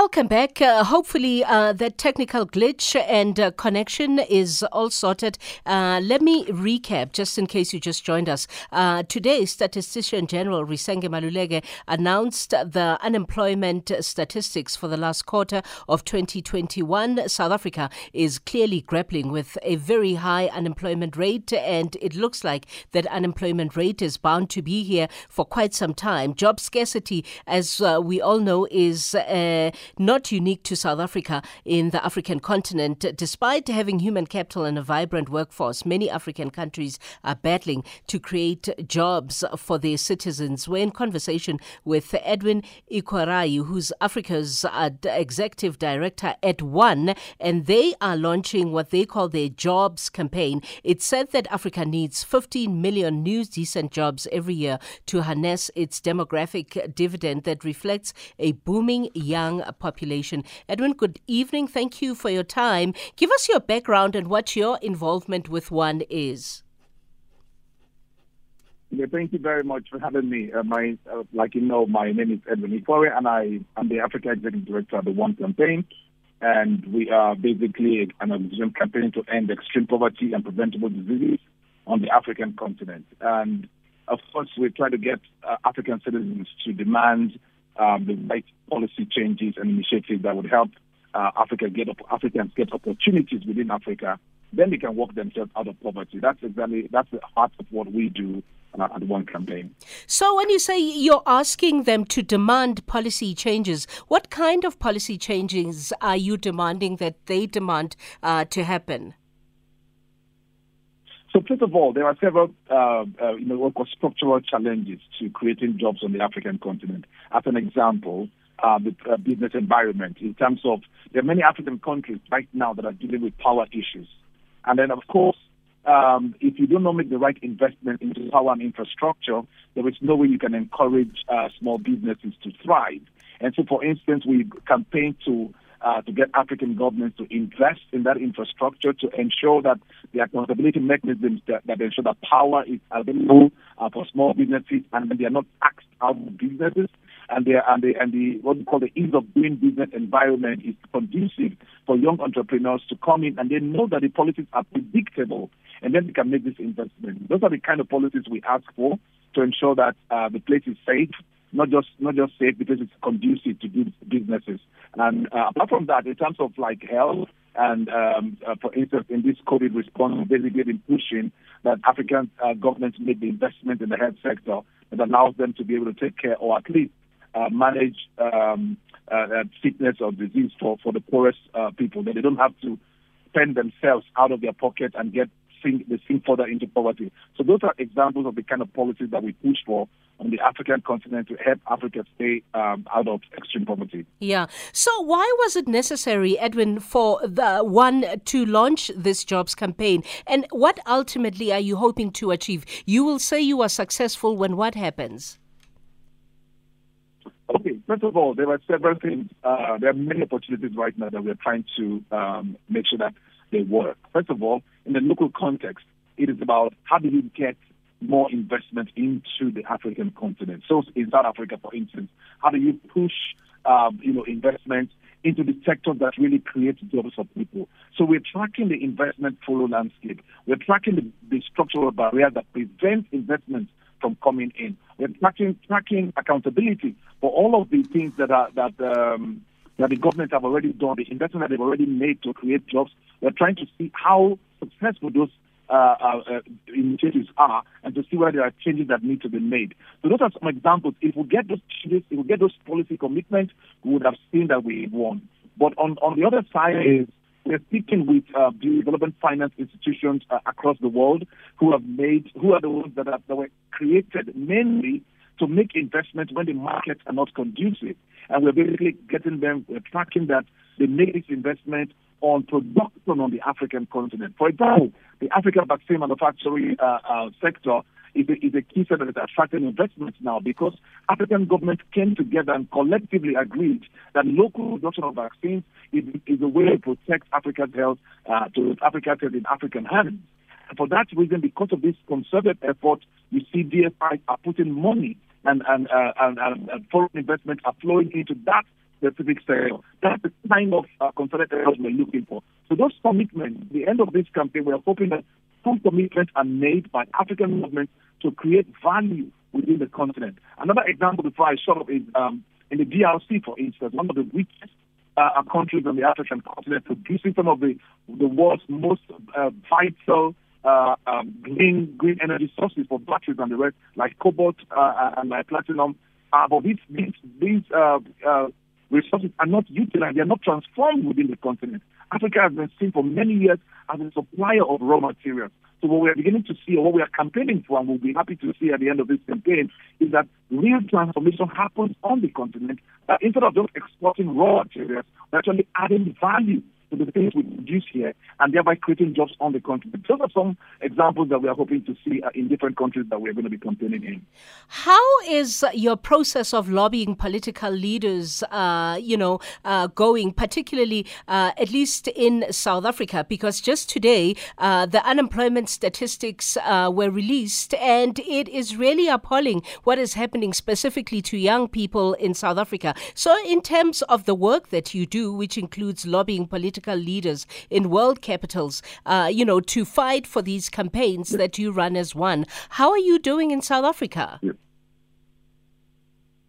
welcome back. Uh, hopefully, uh, that technical glitch and uh, connection is all sorted. Uh, let me recap, just in case you just joined us. Uh, today, Statistician General Risenge Maluleke announced the unemployment statistics for the last quarter of 2021. South Africa is clearly grappling with a very high unemployment rate, and it looks like that unemployment rate is bound to be here for quite some time. Job scarcity, as uh, we all know, is not unique to South Africa in the African continent. Despite having human capital and a vibrant workforce, many African countries are battling to create jobs for their citizens. We're in conversation with Edwin Ikhuoria, who's Africa's uh, executive director at One, and they are launching what they call their jobs campaign. It's said that Africa needs 15 million new decent jobs every year to harness its demographic dividend that reflects a booming young population. Edwin, good evening. Thank you for your time. Give us your background and what your involvement with One is. Yeah, thank you very much for having me. Uh, my, uh, like you know, my name is Edwin Ikhuoria, and I am the Africa Executive Director of the One Campaign. And we are basically an organization campaigning to end extreme poverty and preventable diseases on the African continent. And of course, we try to get uh, African citizens to demand um, the right policy changes and initiatives that would help uh, Africa get Africans get opportunities within Africa, then they can work themselves out of poverty. That's exactly that's the heart of what we do uh, at One Campaign. So, when you say you're asking them to demand policy changes, what kind of policy changes are you demanding that they demand uh, to happen? So first of all, there are several, uh, uh, you know, structural challenges to creating jobs on the African continent. As an example, uh, the uh, business environment in terms of there are many African countries right now that are dealing with power issues, and then of course. Um, if you do not make the right investment into power and infrastructure, there is no way you can encourage uh, small businesses to thrive. And so, for instance, we campaign to uh, to get African governments to invest in that infrastructure to ensure that the accountability mechanisms that, that ensure that power is available uh, for small businesses and they are not taxed out of businesses and the and and the what we call the ease of doing business environment is conducive for young entrepreneurs to come in and they know that the policies are predictable and then they can make this investment. Those are the kind of policies we ask for to ensure that uh, the place is safe not just not just safe because it's conducive to good businesses. And uh, apart from that, in terms of like health and um, uh, for instance, in this COVID response, basically been pushing that African uh, governments make the investment in the health sector that allows them to be able to take care or at least uh, manage um, uh, uh, sickness or disease for, for the poorest people, that they don't have to spend themselves out of their pocket and get sink, they sink further into poverty. So those are examples of the kind of policies that we push for on the African continent to help Africa stay um, out of extreme poverty. Yeah. So why was it necessary, Edwin, for the one to launch this jobs campaign? And what ultimately are you hoping to achieve? You will say you are successful when what happens? Okay, first of all, there are several things. Uh, there are many opportunities right now that we're trying to um, make sure that they work. First of all, in the local context, it is about how do you get more investment into the African continent. So in South Africa, for instance, how do you push, um, you know, investment into the sector that really creates jobs for people? So we're tracking the investment flow landscape. We're tracking the, the structural barriers that prevent investment from coming in. We're tracking tracking accountability for all of the things that are that um, that the government have already done, the investment that they've already made to create jobs. We're trying to see how successful those uh, uh, uh, initiatives are and to see where there are changes that need to be made. So those are some examples. If we get those changes, if we get those policy commitments, we would have seen that we won. But on, on the other side is we're speaking with uh, development finance institutions uh, across the world who have made, who are the ones that, are, that were created mainly to make investments when the markets are not conducive. And we're basically getting them, we're tracking that they make this investment on production on the African continent. For example, the African vaccine manufacturing uh, uh, sector is a, is a key sector that is attracting investments now because African governments came together and collectively agreed that local production of vaccines is, is a way to protect Africa's health, uh, to Africa's health in African hands. And for that reason, because of this concerted effort, you see DFI are putting money and, and, uh, and, and, foreign investment are flowing into that specific sector. That's the kind of uh, concerted efforts we're looking for. So those commitments, the end of this campaign, we're hoping that some commitments are made by African governments to create value within the continent. Another example before I shut up is um, in the DRC, for instance, one of the richest uh, countries on the African continent producing some of the, the world's most uh, vital uh, um, green green energy sources for batteries and the rest, like cobalt uh, and like platinum. Uh, but these these, these uh, uh, resources are not utilized; they are not transformed within the continent. Africa has been seen for many years as a supplier of raw materials. So what we are beginning to see, or what we are campaigning for, and we'll be happy to see at the end of this campaign, is that real transformation happens on the continent. Uh, instead of just exporting raw materials, we're actually adding value the things we produce here and thereby creating jobs on the continent. Those are some examples that we are hoping to see uh, in different countries that we're going to be campaigning in. How is your process of lobbying political leaders, uh, you know, uh, going, particularly uh, at least in South Africa? Because just today, uh, the unemployment statistics uh, were released, and it is really appalling what is happening specifically to young people in South Africa. So, in terms of the work that you do, which includes lobbying political political leaders in world capitals, uh, you know, to fight for these campaigns that you run as one. How are you doing in South Africa?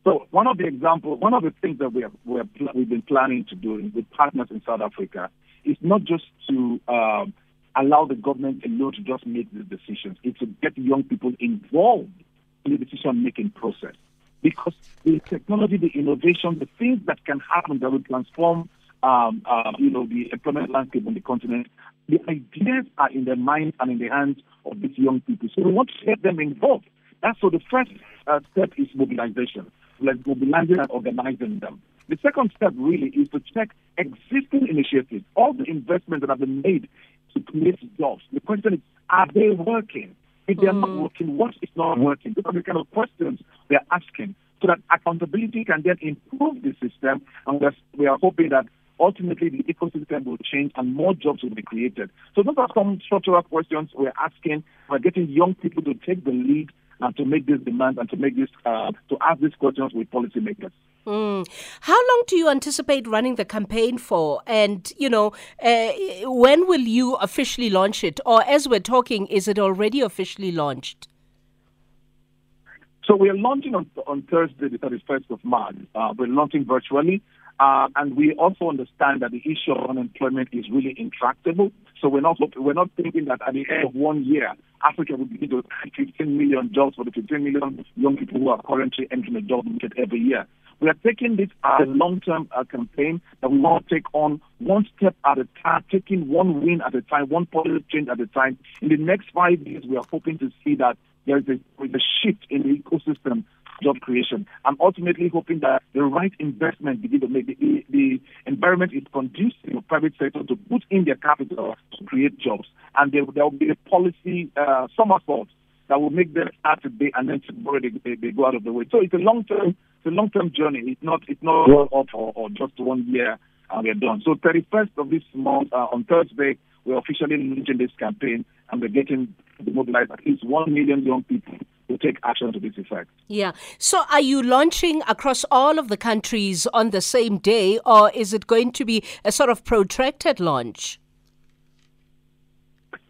So one of the examples, one of the things that we have, we have we've been planning to do with partners in South Africa is not just to um, allow the government alone to just make the decisions. It's to get young people involved in the decision-making process. Because the technology, the innovation, the things that can happen that will transform um, uh, you know, the employment landscape on the continent. The ideas are in their minds and in the hands of these young people. So we want to get them involved. That's so the first uh, step is mobilization. Like mobilizing and organizing them. The second step really is to check existing initiatives, all the investments that have been made to create jobs. The question is, are they working? If they are mm. not working, what is not working? Those are the kind of questions we are asking so that accountability can then improve the system. And we are hoping that ultimately the ecosystem will change and more jobs will be created. So those are some structural questions we're asking. We're getting young people to take the lead and to make these demands and to make this uh, to ask these questions with policymakers. Mm. How long do you anticipate running the campaign for? And, you know, uh, when will you officially launch it? Or as we're talking, is it already officially launched? So we are launching on, on Thursday, the 31st of March. Uh, we're launching virtually. Uh, and we also understand that the issue of unemployment is really intractable. So we're not we're not thinking that at the end of one year, Africa will begin to create 15 million jobs for the 15 million young people who are currently entering the job market every year. We are taking this as a long-term uh, campaign that we want to take on one step at a time, taking one win at a time, one positive change at a time. In the next five years, we are hoping to see that there is a, a shift in the ecosystem job creation. I'm ultimately hoping that the right investment begin to the, the environment is conducive for private sector to put in their capital to create jobs. And there, there will be a policy uh, somersault that will make them start today and then tomorrow they, they, they go out of the way. So it's a long term it's a long term journey. It's not it's not one off or, or just one year and we're done. So 31st of this month uh, on Thursday we're officially launching this campaign and we're getting mobilized at least one million young people to take action to this effect. Yeah. So are you launching across all of the countries on the same day, or is it going to be a sort of protracted launch?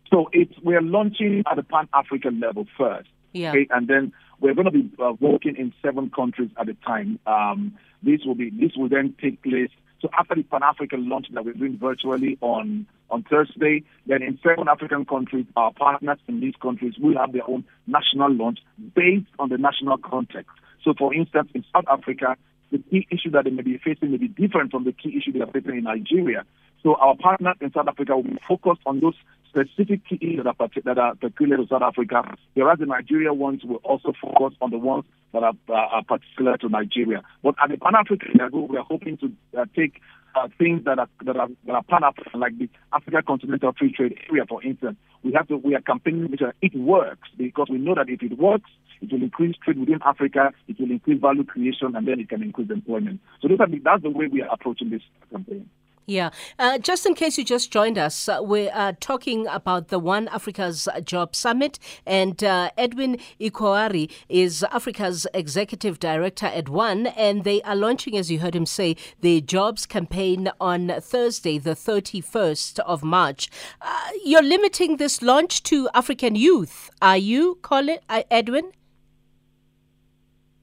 So it's we're launching at the Pan African level first. Yeah. Okay? And then we're going to be uh, working in seven countries at a time. Um, this will be this will then take place so after the Pan African launch that we're doing virtually on, on Thursday, then in seven African countries, our partners in these countries will have their own national launch based on the national context. So for instance, in South Africa, the key issue that they may be facing may be different from the key issue they are facing in Nigeria. So our partners in South Africa will be focused on those specific key that are, that are peculiar to South Africa, whereas the Nigeria ones will also focus on the ones that are, uh, are particular to Nigeria. But at the Pan African level, we are hoping to uh, take uh, things that are that are, that are pan African, like the Africa Continental Free Trade Area, for instance. We have to we are campaigning which it works because we know that if it works, it will increase trade within Africa, it will increase value creation, and then it can increase employment. So those are the, that's the way we are approaching this campaign. Yeah. Uh, just in case you just joined us, uh, we are talking about the One Africa's Job Summit, and uh, Edwin Ikhuoria is Africa's executive director at One, and they are launching, as you heard him say, the jobs campaign on Thursday, the 31st of March. Uh, you're limiting this launch to African youth, are you, Colin, uh, Edwin?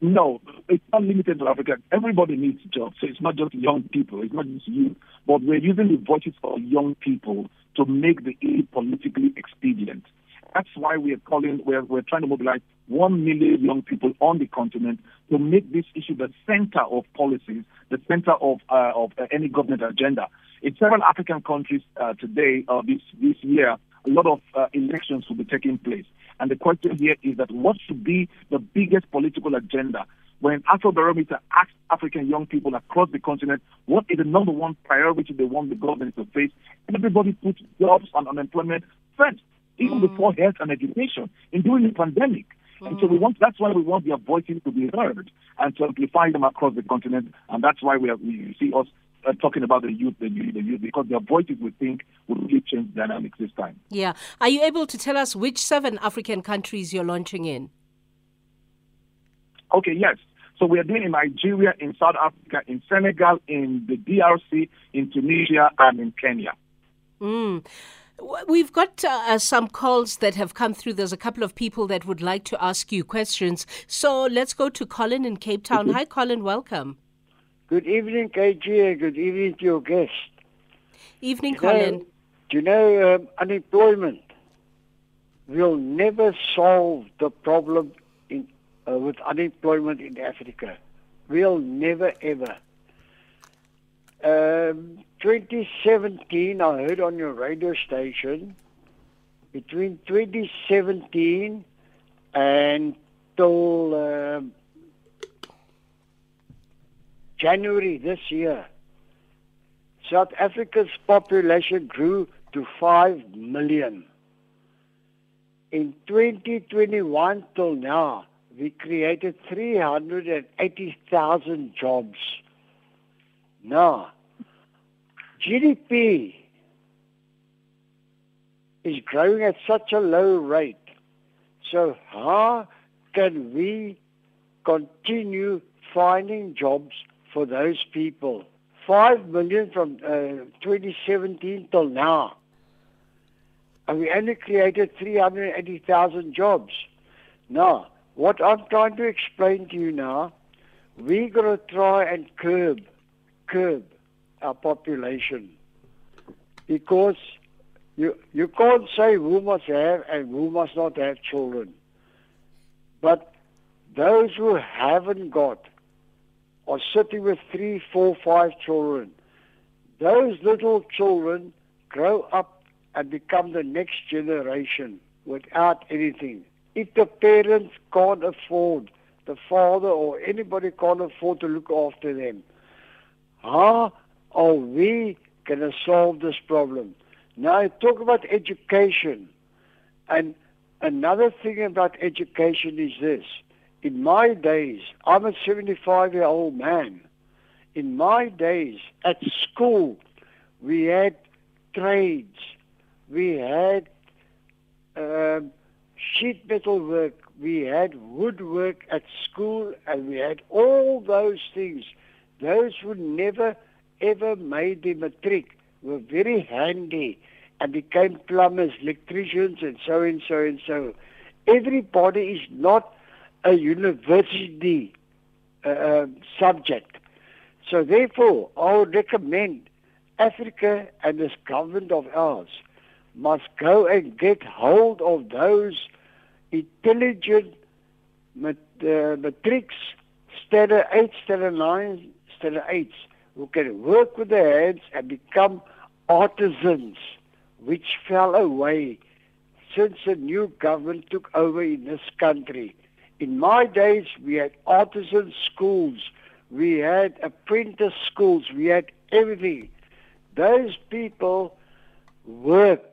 No, it's not limited to Africa. Everybody needs jobs. So it's not just young people. It's not just you. But we're using the voices of young people to make the aid politically expedient. That's why we are calling, we're, we're trying to mobilize one million young people on the continent to make this issue the center of policies, the center of, uh, of uh, any government agenda. In several African countries uh, today, uh, this, this year, a lot of uh, elections will be taking place. And the question here is that what should be the biggest political agenda? When Afrobarometer asked African young people across the continent what is the number one priority they want the government to face, everybody put jobs and unemployment first, even mm. before health and education, in during the pandemic. Mm. And so we want that's why we want their voices to be heard and to amplify them across the continent. And that's why we, we see us uh, talking about the youth, the youth, the youth, because their voices, we think, will really change dynamics this time. Yeah. Are you able to tell us which seven African countries you're launching in? Okay, yes. So we are doing in Nigeria, in South Africa, in Senegal, in the DRC, in Tunisia, and in Kenya. Mm. We've got uh, uh, some calls that have come through. There's a couple of people that would like to ask you questions. So let's go to Colin in Cape Town. Mm-hmm. Hi, Colin. Welcome. Good evening, KG, and good evening to your guest. Evening, do Colin. Know, do you know um, unemployment will never solve the problem in, uh, with unemployment in Africa? Will never ever. Um, 2017, I heard on your radio station, between 2017 and till um, January this year, South Africa's population grew to 5 million. In 2021 till now, we created 380,000 jobs. Now, GDP is growing at such a low rate. So how can we continue finding jobs for those people. Five million from uh, 2017 till now. And we only created 380,000 jobs. Now, what I'm trying to explain to you now, we're going to try and curb, curb our population. Because you, you can't say who must have and who must not have children. But those who haven't got are sitting with three, four, five children. Those little children grow up and become the next generation without anything. If the parents can't afford, the father or anybody can't afford to look after them, how are we going to solve this problem? Now, I talk about education. And another thing about education is this in my days, I'm a 75 year old man. In my days at school, we had trades, we had um, sheet metal work, we had woodwork at school, and we had all those things. Those who never ever made the matric were very handy and became plumbers, electricians, and so and so and so. Everybody is not a university uh, um, subject. So therefore, I would recommend Africa and this government of ours must go and get hold of those intelligent mat- uh, matrix, standard 8, standard 9, standard 8, who can work with their hands and become artisans, which fell away since the new government took over in this country. In my days, we had artisan schools, we had apprentice schools, we had everything. Those people worked,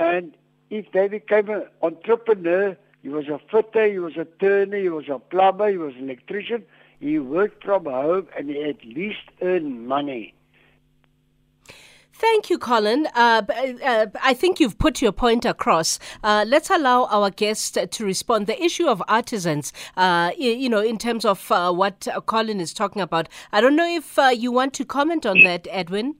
and if they became an entrepreneur, he was a fitter, he was a turner, he was a plumber, he was an electrician, he worked from home and he at least earned money. Thank you, Colin. Uh, uh, I think you've put your point across. Uh, let's allow our guest to respond. The issue of artisans, uh, you know, in terms of uh, what Colin is talking about. I don't know if uh, you want to comment on that, Edwin.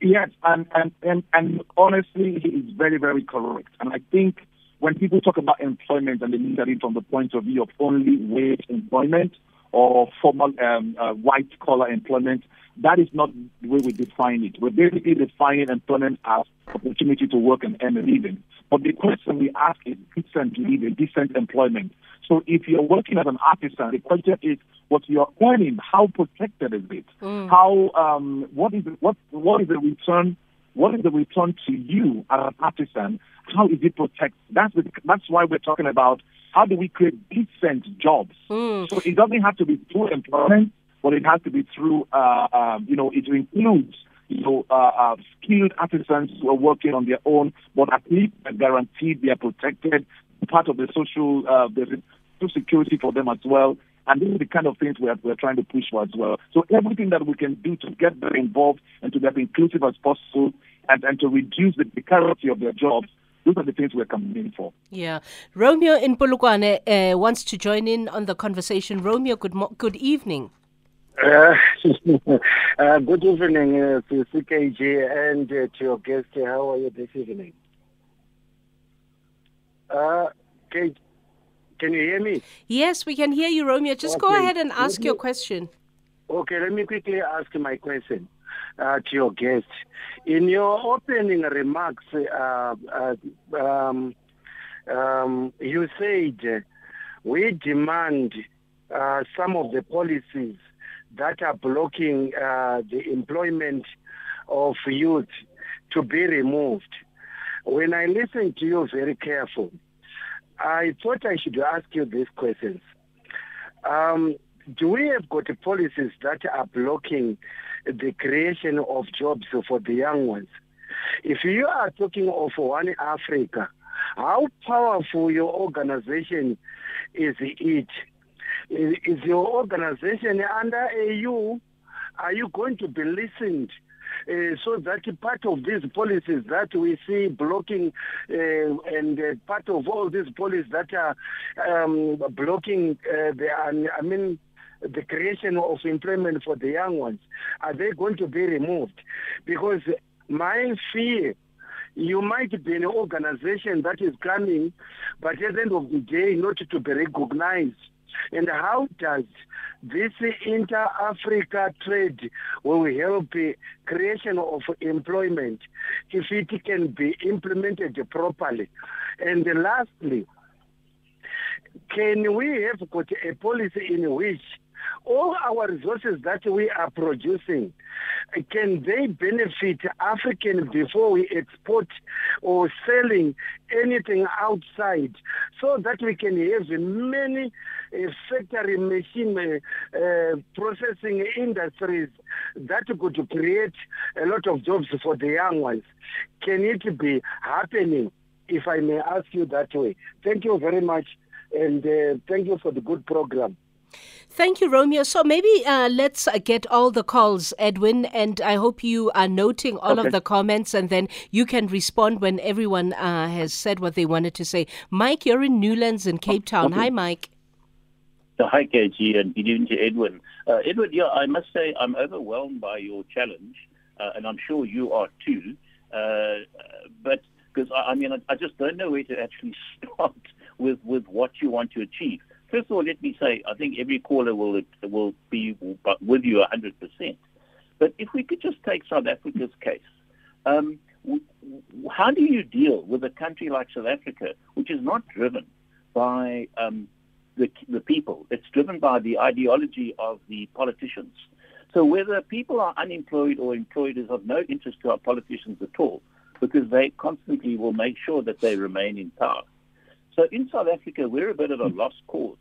Yes, and, and, and, and honestly, he is very, very correct. And I think when people talk about employment and they look at it from the point of view of only wage employment or formal um, uh, white collar employment, that is not the way we define it. We're basically defining employment as opportunity to work and earn a living. But the question we ask is decent living, decent employment. So if you're working as an artisan, the question is what you're earning, how protected is it? Mm. How um, what is what what is the return? What is the return to you as an artisan? How is it protected? That's the, that's why we're talking about how do we create decent jobs. Mm. So it doesn't have to be through employment, but it has to be through uh, um, you know it includes you know, uh, uh, skilled artisans who are working on their own, but at least they're guaranteed they are protected. Part of the social, uh, social security for them as well. And this is the kind of things we are, we're trying to push for as well. So everything that we can do to get them involved and to get inclusive as possible and, and to reduce the precarity of their jobs, those are the things we're campaigning for. Yeah. Romeo in Polokwane uh, wants to join in on the conversation. Romeo, good, mo- good evening. Uh, uh, good evening uh, to CKG and uh, to your guest. How are you this evening? Uh, Kate, can you hear me? Yes, we can hear you, Romeo. Just okay. go ahead and ask me, your question. Okay, let me quickly ask my question uh, to your guest. In your opening remarks, uh, uh, um, um, you said we demand uh, some of the policies that are blocking uh, the employment of youth to be removed. When I listened to you very careful, I thought I should ask you these questions. Um, do we have got policies that are blocking the creation of jobs for the young ones? If you are talking of One Africa, how powerful your organization is it? Is your organization under AU? Are you going to be listened uh, so that part of these policies that we see blocking uh, and uh, part of all these policies that are um, blocking the, I mean, the creation of employment for the young ones, are they going to be removed? Because my fear you might be an organization that is coming, but at the end of the day, not to be recognized. And how does this inter-Africa trade will help creation of employment if it can be implemented properly? And lastly, can we have got a policy in which all our resources that we are producing, can they benefit African before we export or selling anything outside so that we can have many uh, factory machine uh, processing industries that could create a lot of jobs for the young ones. Can it be happening, if I may ask you that way? Thank you very much and uh, thank you for the good program. Thank you, Romeo. So maybe uh, let's uh, get all the calls, Edwin, and I hope you are noting all okay. of the comments, and then you can respond when everyone uh, has said what they wanted to say. Mike, you're in Newlands in Cape Town. Okay. Hi, Mike. hi, KG, and good evening to Edwin. Uh, Edwin, yeah, I must say I'm overwhelmed by your challenge, uh, and I'm sure you are too. Uh, but because I, I, mean, I, I just don't know where to actually start with with what you want to achieve. First of all, let me say, I think every caller will will be with you 100%. But if we could just take South Africa's case, um, how do you deal with a country like South Africa, which is not driven by um, the, the people? It's driven by the ideology of the politicians. So whether people are unemployed or employed is of no interest to our politicians at all, because they constantly will make sure that they remain in power. So in South Africa, we're a bit of a lost cause.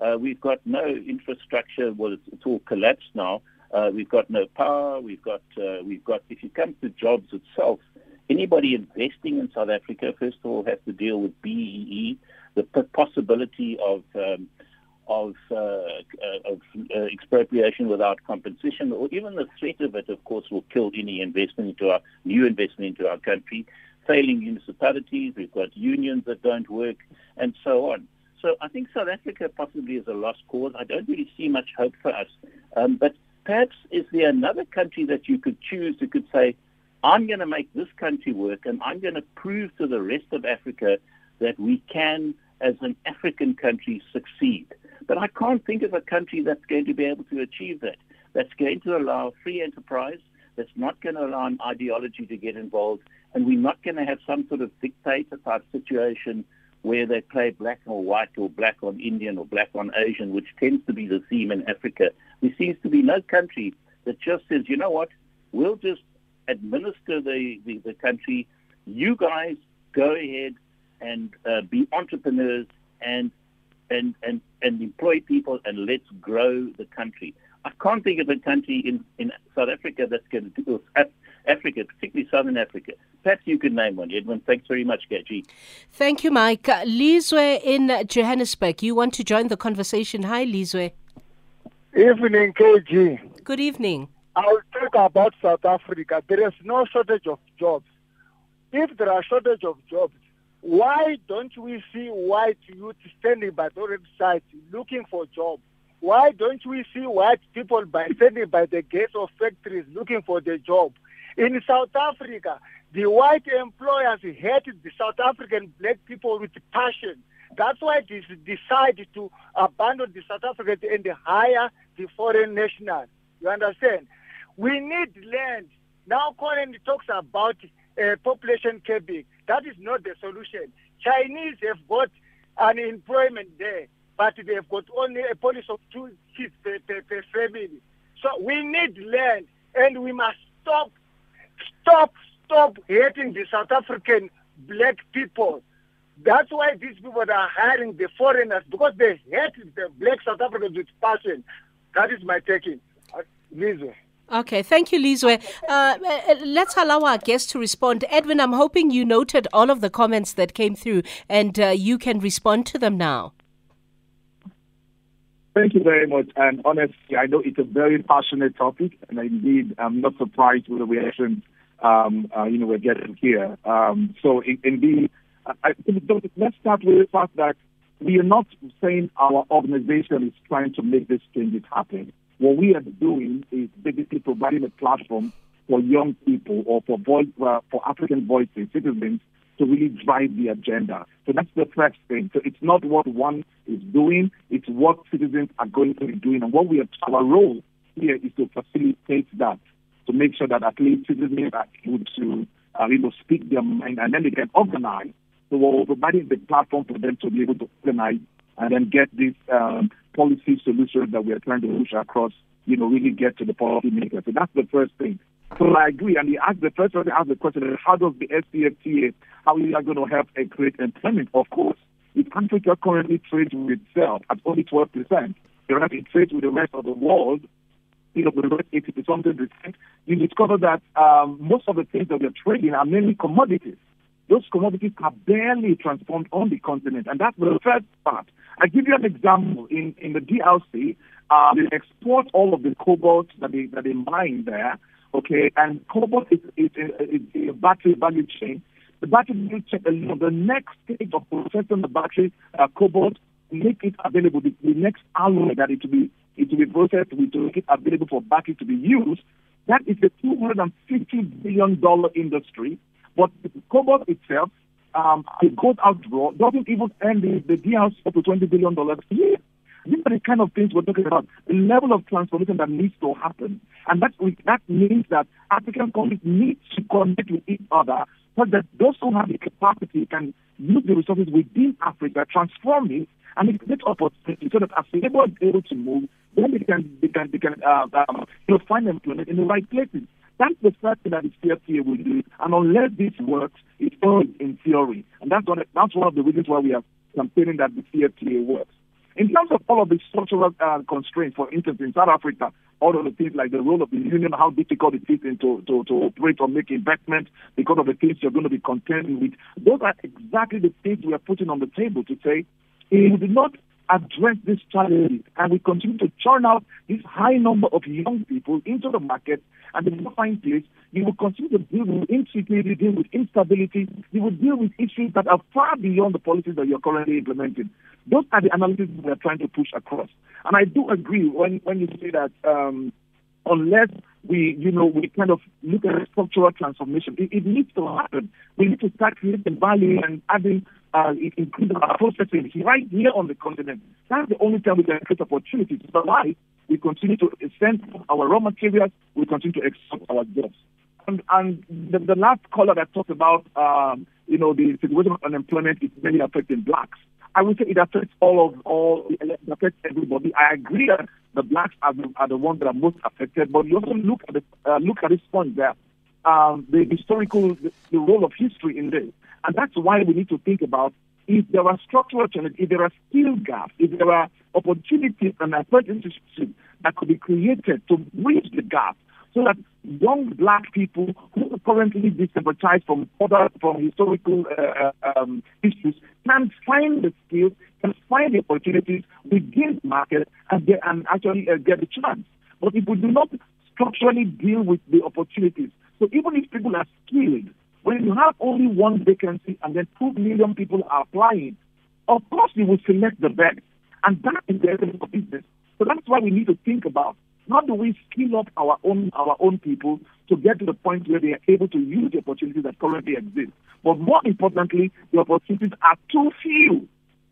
Uh, we've got no infrastructure. Well, it's, it's all collapsed now. Uh, we've got no power. We've got, uh, we've got. If you come to jobs itself, anybody investing in South Africa, first of all, has to deal with BEE, the possibility of um, of, uh, uh, of uh, expropriation without compensation, or even the threat of it, of course, will kill any investment into our new investment into our country. Failing municipalities, we've got unions that don't work, and so on. So I think South Africa possibly is a lost cause. I don't really see much hope for us. Um, but perhaps is there another country that you could choose that could say, I'm going to make this country work, and I'm going to prove to the rest of Africa that we can, as an African country, succeed. But I can't think of a country that's going to be able to achieve that, that's going to allow free enterprise, that's not going to allow an ideology to get involved, and we're not going to have some sort of dictator type situation where they play black or white or black on Indian or black on Asian, which tends to be the theme in Africa. There seems to be no country that just says, you know what, we'll just administer the, the, the country. You guys go ahead and uh, be entrepreneurs and, and, and, and employ people and let's grow the country. I can't think of a country in, in South Africa that's going to do Africa, particularly Southern Africa. Perhaps you could name one, Edwin. Thanks very much, KG. Thank you, Mike. Uh, Lizwe in Johannesburg, you want to join the conversation. Hi, Lizwe. Evening, KG. Good evening. I'll talk about South Africa. There is no shortage of jobs. If there are shortage of jobs, why don't we see white youth standing by the roadside looking for jobs? Why don't we see white people by standing by the gates of factories looking for the job? In South Africa, the white employers hated the South African black people with passion. That's why they decided to abandon the South Africans and hire the foreign nationals. You understand? We need land. Now Conan talks about uh, population capping. That is not the solution. Chinese have got unemployment there, but they've got only a policy of two kids per, per, per family. So we need land, and we must stop, stop, stop hating the South African black people. That's why these people are hiring the foreigners because they hate the black South Africans with passion. That is my taking. Uh, Lizwe. Okay, thank you, Lizwe. Uh, uh, let's allow our guests to respond. Edwin, I'm hoping you noted all of the comments that came through and uh, you can respond to them now. Thank you very much. And honestly, I know it's a very passionate topic, and indeed, I'm not surprised with the reaction um, uh, you know we're getting here. Um, so indeed, I, let's start with the fact that we are not saying our organization is trying to make these changes happen. What we are doing is basically providing a platform for young people or for voice, uh, for African voices, citizens, to really drive the agenda. So that's the first thing. So it's not what one is doing; it's what citizens are going to be doing, and what we are. Our role here is to facilitate that, to make sure that at least citizens are able to, uh, you know, speak their mind, and then they can organize so we're providing the platform for them to be able to organize and then get these um, policy solutions that we are trying to push across, you know, really get to the policymakers. So that's the first thing. So I agree. And he asked the first person asked the question, how does the AfCFTA, how is that going to help and create employment? Of course, if Africa currently trades with itself at only 12%, whereas it trades with the rest of the world, you know, the rest 80 to something percent, you discover that um, most of the things that we're trading are mainly commodities those commodities are barely transformed on the continent. And that's the first part. I give you an example. In, in the DRC, uh, they export all of the cobalt that they, that they mine there. Okay, and cobalt is, is, is, is a battery value chain. The battery value chain, you know, the next stage of processing the battery uh, cobalt, make it available, the, the next alloy that it will be it will be processed to make it available for battery to be used. That is a $250 billion industry but cobalt itself, um, it goes out doesn't even earn the, the DRC up to $20 billion a year. These are the kind of things we're talking about. The level of transformation that needs to happen. And that, that means that African countries need to connect with each other so that those who have the capacity can use the resources within Africa, transform it, and create opportunity so that as people are able to move, then they can, they can, they can uh, um, you know, find employment in the right places. That's the first thing that the CFTA will do. And unless this works, it's only in theory. And that's that's one of the reasons why we are campaigning that the CFTA works. In terms of all of the structural uh, constraints, for instance, in South Africa, all of the things like the role of the union, how difficult it is to, to, to operate or make investment because of the things you're going to be contending with, those are exactly the things we are putting on the table to say, it would not address these challenges and we continue to churn out this high number of young people into the market and they will find place, you will continue to deal with insecurity, deal with instability, you will deal with issues that are far beyond the policies that you're currently implementing. Those are the analyses we are trying to push across. And I do agree when, when you say that um, unless we, you know, we kind of look at structural transformation, it, it needs to happen. We need to start creating value and adding, uh, increasing our processing right here on the continent. That's the only time we can create opportunities. Otherwise, we continue to send our raw materials, we continue to export our jobs. And, and the, the, last caller that talked about, um, you know, the situation of unemployment is mainly affecting blacks. I would say it affects all of all, it affects everybody. I agree that the blacks are the, are the ones that are most affected, but you also look at the, uh, look at this point there, um, the historical, the, the role of history in this, and that's why we need to think about if there are structural challenges, if there are skill gaps, if there are opportunities and apprenticeships that could be created to bridge the gap, so that young black people who are currently disenfranchised from other from historical uh, um, issues can find the skills, can find the opportunities within the market, and, get, and actually uh, get a chance. But if we do not structurally deal with the opportunities, so even if people are skilled, when you have only one vacancy and then two million people are applying, of course you will select the best. And that is the essence of business. So that's why we need to think about how do we skill up our own our own people to get to the point where they are able to use the opportunities that currently exist? But more importantly, the opportunities are too few.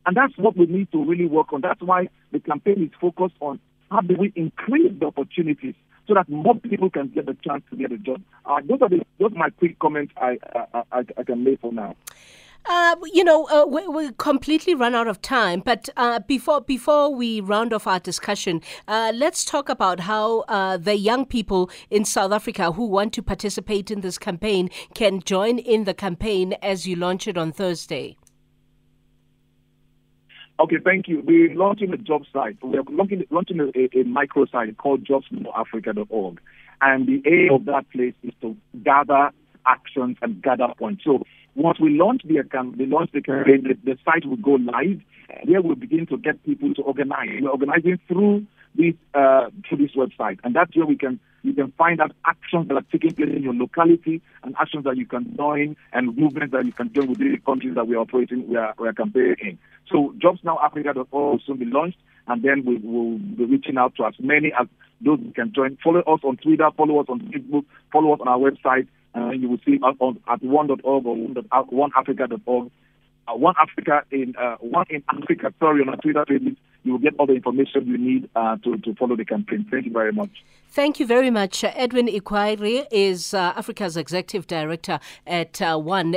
And that's what we need to really work on. That's why the campaign is focused on how do we increase the opportunities so that more people can get the chance to get a job. Uh, those are the, those are my quick comments I, I, I, I can make for now. Uh, you know, uh, we, we completely run out of time. But uh, before before we round off our discussion, uh, let's talk about how uh, the young people in South Africa who want to participate in this campaign can join in the campaign as you launch it on Thursday. Okay, thank you. We're launching a job site. We're launching, launching a, a, a microsite called jobsnowafrica.org. And the aim of that place is to gather actions and gather points. So once we launch the account, we launch the campaign, the, the site will go live. There we'll begin to get people to organize. We're organizing through this uh, through this website, and that's where we can you can find out actions that are taking place in your locality and actions that you can join and movements that you can join within the countries that we are operating, we are, we are campaigning in. So jobsnowafrica.org will soon be launched, and then we will be reaching out to as many as those who can join. Follow us on Twitter, follow us on Facebook, follow us on our website, and you will see on, at one.org or oneafrica.org. Uh, one Africa in uh, one in Africa. Sorry, on our Twitter page, you will get all the information you need uh, to to follow the campaign. Thank you very much. Thank you very much. Edwin Equire is uh, Africa's executive director at uh, One.